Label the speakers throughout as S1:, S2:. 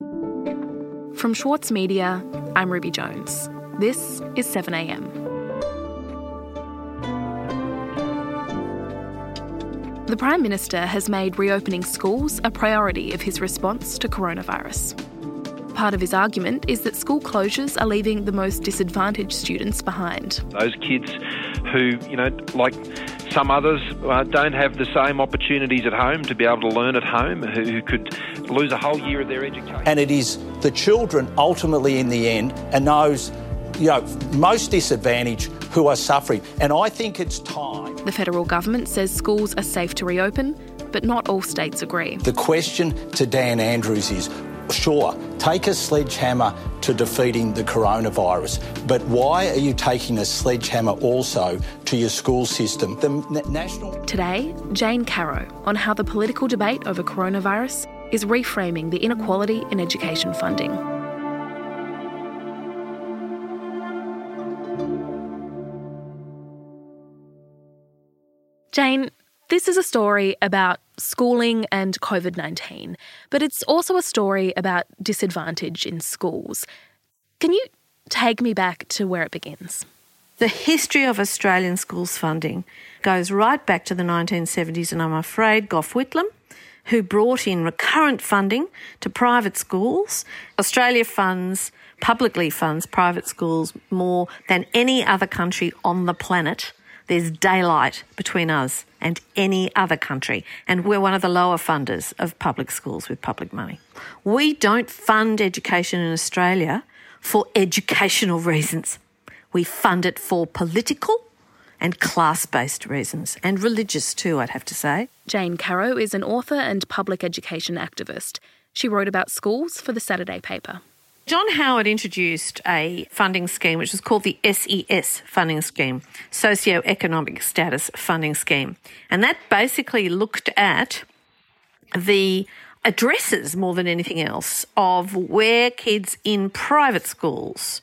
S1: From Schwartz Media, I'm Ruby Jones. This is 7am. The Prime Minister has made reopening schools a priority of his response to coronavirus. Part of his argument is that school closures are leaving the most disadvantaged students behind.
S2: Those kids who, you know, like some others uh, don't have the same opportunities at home to be able to learn at home, who, who could lose a whole year of their education.
S3: And it is the children ultimately in the end and those you know, most disadvantaged who are suffering. And I think it's time.
S1: The federal government says schools are safe to reopen, but not all states agree.
S3: The question to Dan Andrews is sure, take a sledgehammer to defeating the coronavirus, but why are you taking a sledgehammer also to your school system? The national.
S1: Today, Jane Caro on how the political debate over coronavirus is reframing the inequality in education funding. Jane, this is a story about schooling and COVID 19, but it's also a story about disadvantage in schools. Can you take me back to where it begins?
S4: The history of Australian schools funding goes right back to the 1970s, and I'm afraid Gough Whitlam, who brought in recurrent funding to private schools, Australia funds, publicly funds private schools more than any other country on the planet. There's daylight between us and any other country, and we're one of the lower funders of public schools with public money. We don't fund education in Australia for educational reasons. We fund it for political and class based reasons, and religious too, I'd have to say.
S1: Jane Caro is an author and public education activist. She wrote about schools for the Saturday paper.
S4: John Howard introduced a funding scheme which was called the SES funding scheme, Socioeconomic Status Funding Scheme. And that basically looked at the addresses more than anything else of where kids in private schools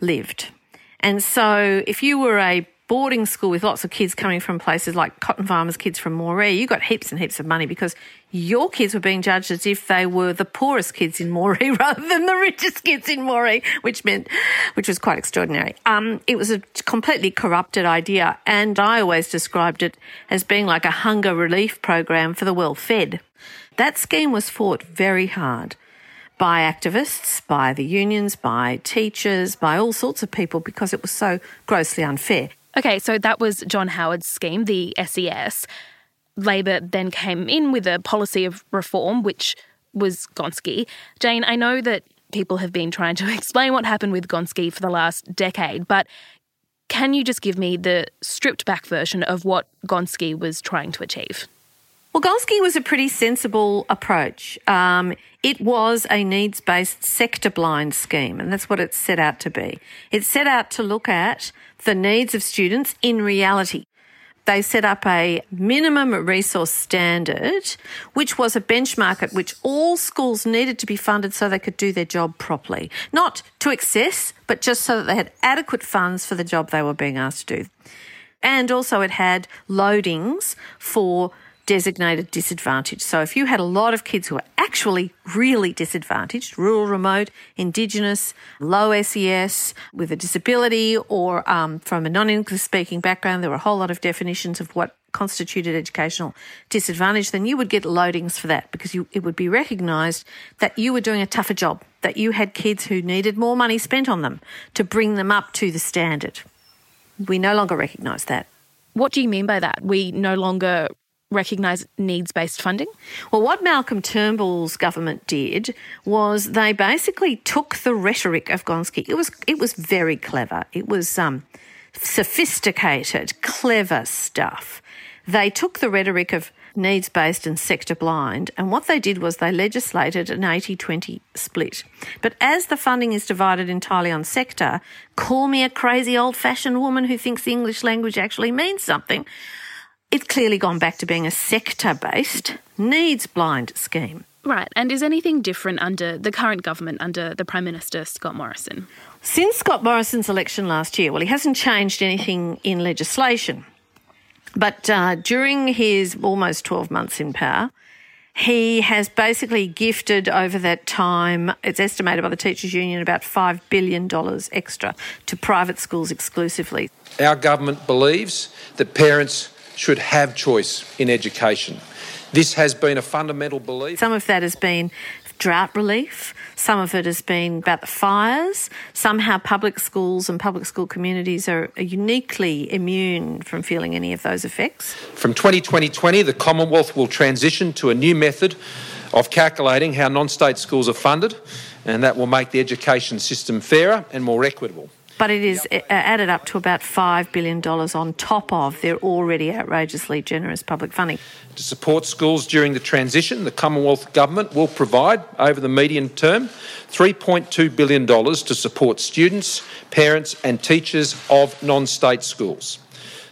S4: lived. And so if you were a boarding school with lots of kids coming from places like cotton farmers' kids from Moree, you got heaps and heaps of money because your kids were being judged as if they were the poorest kids in Moree rather than the richest kids in Moree, which meant, which was quite extraordinary. Um, it was a completely corrupted idea, and I always described it as being like a hunger relief program for the well fed. That scheme was fought very hard by activists, by the unions, by teachers, by all sorts of people because it was so grossly unfair.
S1: Okay, so that was John Howard's scheme, the SES. Labor then came in with a policy of reform, which was Gonski. Jane, I know that people have been trying to explain what happened with Gonski for the last decade, but can you just give me the stripped back version of what Gonski was trying to achieve?
S4: Well, Gonski was a pretty sensible approach. Um, it was a needs based sector blind scheme, and that's what it set out to be. It set out to look at the needs of students in reality. They set up a minimum resource standard, which was a benchmark at which all schools needed to be funded so they could do their job properly. Not to excess, but just so that they had adequate funds for the job they were being asked to do. And also, it had loadings for designated disadvantaged. So if you had a lot of kids who were actually really disadvantaged, rural, remote, indigenous, low SES, with a disability, or um, from a non-English speaking background, there were a whole lot of definitions of what constituted educational disadvantage, then you would get loadings for that because you, it would be recognised that you were doing a tougher job, that you had kids who needed more money spent on them to bring them up to the standard. We no longer recognise that.
S1: What do you mean by that? We no longer recognise needs based funding?
S4: Well, what Malcolm Turnbull's government did was they basically took the rhetoric of Gonski. It was it was very clever. It was um, sophisticated, clever stuff. They took the rhetoric of needs based and sector blind, and what they did was they legislated an 80 20 split. But as the funding is divided entirely on sector, call me a crazy old fashioned woman who thinks the English language actually means something it's clearly gone back to being a sector based, needs blind scheme.
S1: Right, and is anything different under the current government, under the Prime Minister Scott Morrison?
S4: Since Scott Morrison's election last year, well, he hasn't changed anything in legislation. But uh, during his almost 12 months in power, He has basically gifted over that time, it's estimated by the Teachers Union, about $5 billion extra to private schools exclusively.
S5: Our government believes that parents should have choice in education. This has been a fundamental belief.
S4: Some of that has been drought relief. Some of it has been about the fires. Somehow, public schools and public school communities are uniquely immune from feeling any of those effects.
S5: From 2020, the Commonwealth will transition to a new method of calculating how non state schools are funded, and that will make the education system fairer and more equitable
S4: but it is uh, added up to about $5 billion on top of their already outrageously generous public funding.
S5: To support schools during the transition, the Commonwealth Government will provide, over the medium term, $3.2 billion to support students, parents, and teachers of non state schools.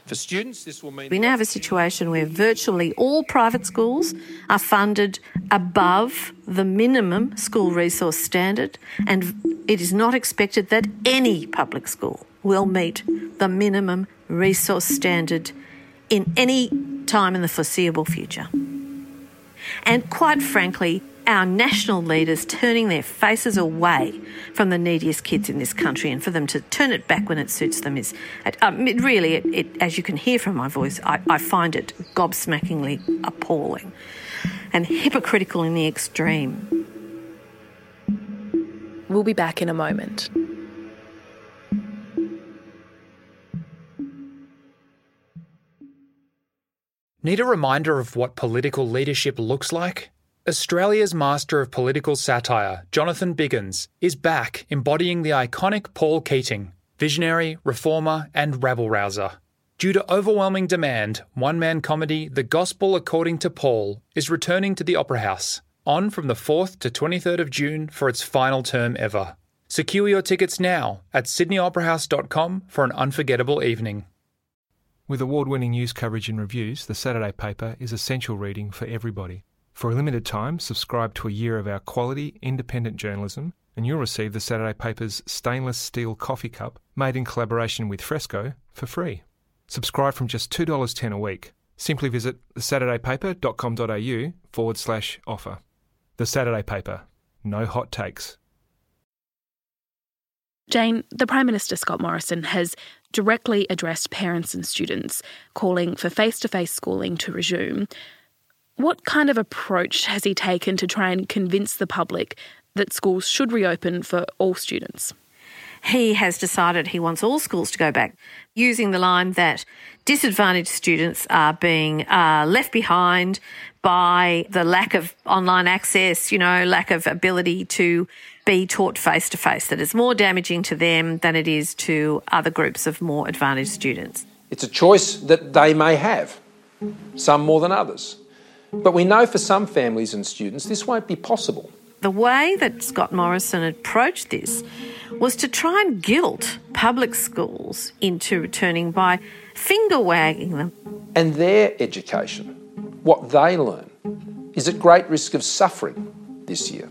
S5: For students, this will mean.
S4: We now have a situation where virtually all private schools are funded above the minimum school resource standard, and it is not expected that any public school will meet the minimum resource standard in any time in the foreseeable future. And quite frankly, our national leaders turning their faces away from the neediest kids in this country and for them to turn it back when it suits them is um, it really, it, it, as you can hear from my voice, I, I find it gobsmackingly appalling and hypocritical in the extreme.
S1: We'll be back in a moment.
S6: Need a reminder of what political leadership looks like? Australia's master of political satire, Jonathan Biggins, is back embodying the iconic Paul Keating, visionary, reformer, and rabble rouser. Due to overwhelming demand, one man comedy The Gospel According to Paul is returning to the Opera House, on from the 4th to 23rd of June for its final term ever. Secure your tickets now at sydneyoperahouse.com for an unforgettable evening.
S7: With award winning news coverage and reviews, the Saturday paper is essential reading for everybody. For a limited time, subscribe to a year of our quality, independent journalism, and you'll receive the Saturday paper's stainless steel coffee cup, made in collaboration with Fresco, for free. Subscribe from just $2.10 a week. Simply visit thesaturdaypaper.com.au forward slash offer. The Saturday Paper. No hot takes.
S1: Jane, the Prime Minister Scott Morrison has directly addressed parents and students, calling for face to face schooling to resume. What kind of approach has he taken to try and convince the public that schools should reopen for all students?
S4: He has decided he wants all schools to go back, using the line that disadvantaged students are being uh, left behind by the lack of online access, you know, lack of ability to be taught face to face, that it's more damaging to them than it is to other groups of more advantaged students.
S5: It's a choice that they may have, some more than others. But we know for some families and students this won't be possible.
S4: The way that Scott Morrison approached this was to try and guilt public schools into returning by finger wagging them.
S5: And their education, what they learn, is at great risk of suffering this year.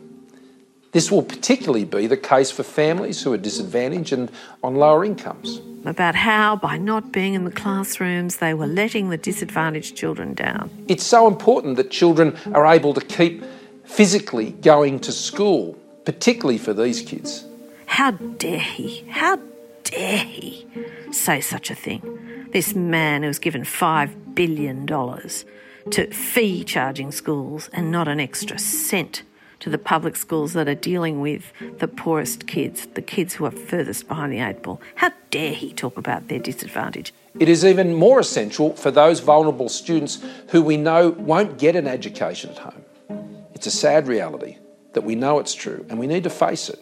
S5: This will particularly be the case for families who are disadvantaged and on lower incomes
S4: about how, by not being in the classrooms, they were letting the disadvantaged children down.
S5: It's so important that children are able to keep physically going to school, particularly for these kids.
S4: How dare he? How dare he say such a thing? This man who was given $5 billion to fee charging schools and not an extra cent to the public schools that are dealing with the poorest kids, the kids who are furthest behind the eight ball. How dare he talk about their disadvantage?
S5: It is even more essential for those vulnerable students who we know won't get an education at home. It's a sad reality that we know it's true and we need to face it.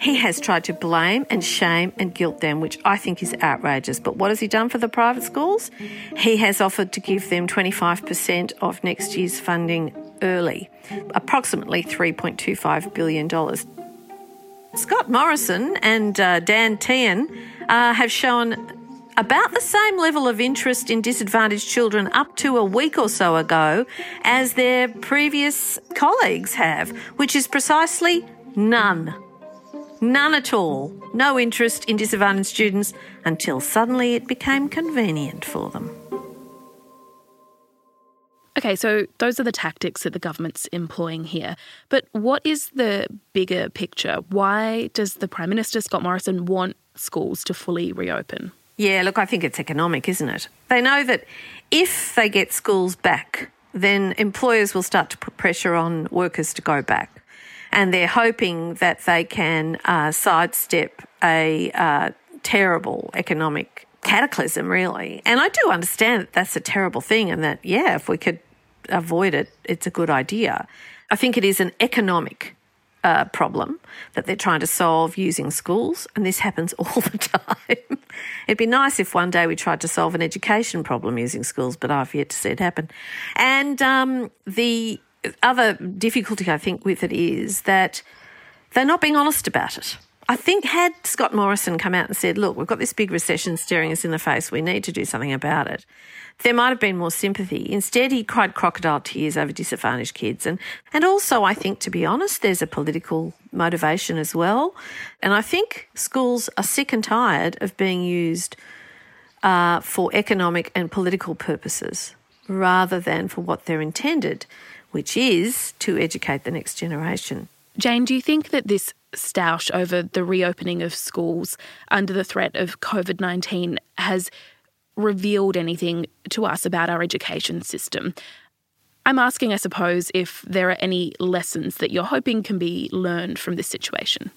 S4: He has tried to blame and shame and guilt them, which I think is outrageous. But what has he done for the private schools? He has offered to give them 25% of next year's funding early, approximately $3.25 billion. Scott Morrison and uh, Dan Tehan uh, have shown about the same level of interest in disadvantaged children up to a week or so ago as their previous colleagues have, which is precisely none. None at all. No interest in disadvantaged students until suddenly it became convenient for them.
S1: Okay, so those are the tactics that the government's employing here. But what is the bigger picture? Why does the Prime Minister, Scott Morrison, want schools to fully reopen?
S4: Yeah, look, I think it's economic, isn't it? They know that if they get schools back, then employers will start to put pressure on workers to go back. And they're hoping that they can uh, sidestep a uh, terrible economic cataclysm, really. And I do understand that that's a terrible thing and that, yeah, if we could avoid it, it's a good idea. I think it is an economic uh, problem that they're trying to solve using schools, and this happens all the time. It'd be nice if one day we tried to solve an education problem using schools, but I've yet to see it happen. And um, the other difficulty I think with it is that they're not being honest about it. I think had Scott Morrison come out and said, look, we've got this big recession staring us in the face, we need to do something about it, there might have been more sympathy. Instead, he cried crocodile tears over disadvantaged kids. And, and also, I think, to be honest, there's a political motivation as well. And I think schools are sick and tired of being used uh, for economic and political purposes rather than for what they're intended, which is to educate the next generation.
S1: Jane, do you think that this stoush over the reopening of schools under the threat of COVID 19 has revealed anything to us about our education system. I'm asking, I suppose, if there are any lessons that you're hoping can be learned from this situation.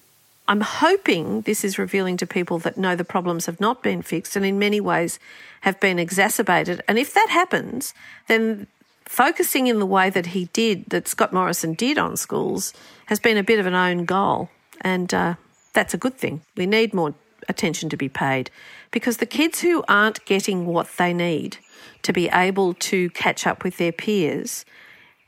S4: I'm hoping this is revealing to people that know the problems have not been fixed and in many ways have been exacerbated. And if that happens, then focusing in the way that he did, that Scott Morrison did on schools, has been a bit of an own goal. And uh, that's a good thing. We need more attention to be paid because the kids who aren't getting what they need to be able to catch up with their peers,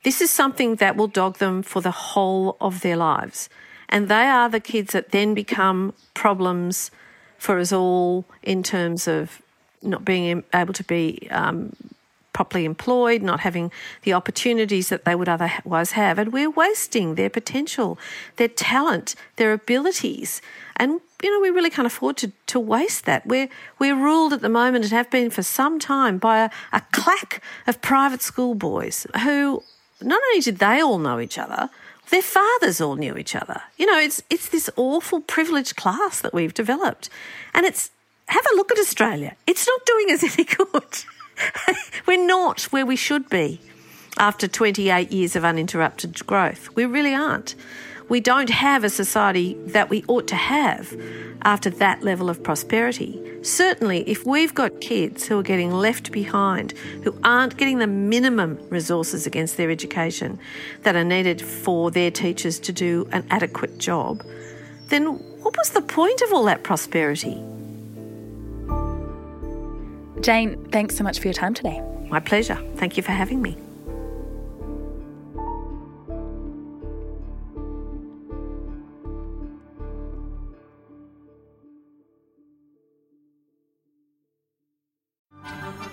S4: this is something that will dog them for the whole of their lives. And they are the kids that then become problems for us all in terms of not being able to be um, properly employed, not having the opportunities that they would otherwise have. And we're wasting their potential, their talent, their abilities. And you know, we really can't afford to, to waste that. We're, we're ruled at the moment and have been for some time by a, a clack of private school boys who not only did they all know each other, their fathers all knew each other. You know, it's, it's this awful privileged class that we've developed. And it's, have a look at Australia. It's not doing us any good. We're not where we should be after 28 years of uninterrupted growth. We really aren't we don't have a society that we ought to have after that level of prosperity. Certainly, if we've got kids who are getting left behind, who aren't getting the minimum resources against their education that are needed for their teachers to do an adequate job, then what was the point of all that prosperity?
S1: Jane, thanks so much for your time today.
S4: My pleasure. Thank you for having me.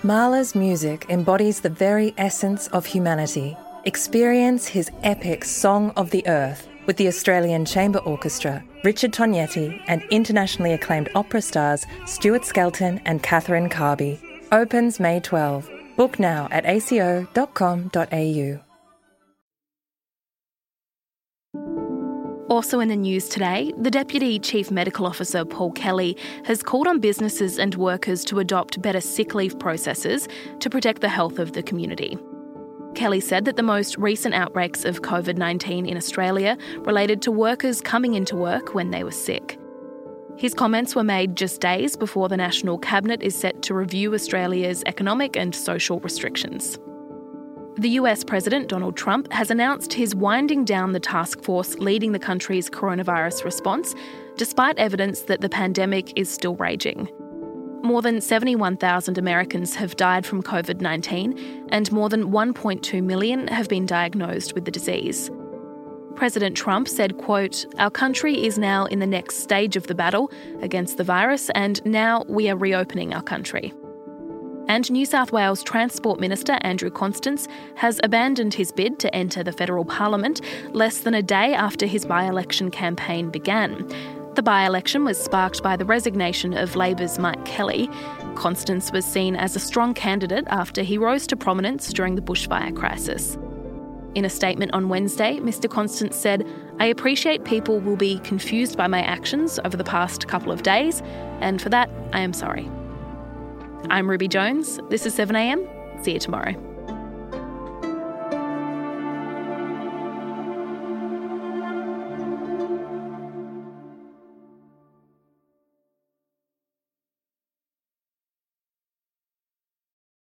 S8: Mahler's music embodies the very essence of humanity. Experience his epic Song of the Earth with the Australian Chamber Orchestra, Richard Tognetti, and internationally acclaimed opera stars Stuart Skelton and Catherine Carby. Opens May 12. Book now at aco.com.au.
S1: Also in the news today, the Deputy Chief Medical Officer Paul Kelly has called on businesses and workers to adopt better sick leave processes to protect the health of the community. Kelly said that the most recent outbreaks of COVID 19 in Australia related to workers coming into work when they were sick. His comments were made just days before the National Cabinet is set to review Australia's economic and social restrictions. The US President Donald Trump has announced he's winding down the task force leading the country's coronavirus response, despite evidence that the pandemic is still raging. More than 71,000 Americans have died from COVID 19, and more than 1.2 million have been diagnosed with the disease. President Trump said, quote, Our country is now in the next stage of the battle against the virus, and now we are reopening our country. And New South Wales Transport Minister Andrew Constance has abandoned his bid to enter the federal parliament less than a day after his by election campaign began. The by election was sparked by the resignation of Labor's Mike Kelly. Constance was seen as a strong candidate after he rose to prominence during the bushfire crisis. In a statement on Wednesday, Mr. Constance said, I appreciate people will be confused by my actions over the past couple of days, and for that, I am sorry. I'm Ruby Jones. This is 7am. See you tomorrow.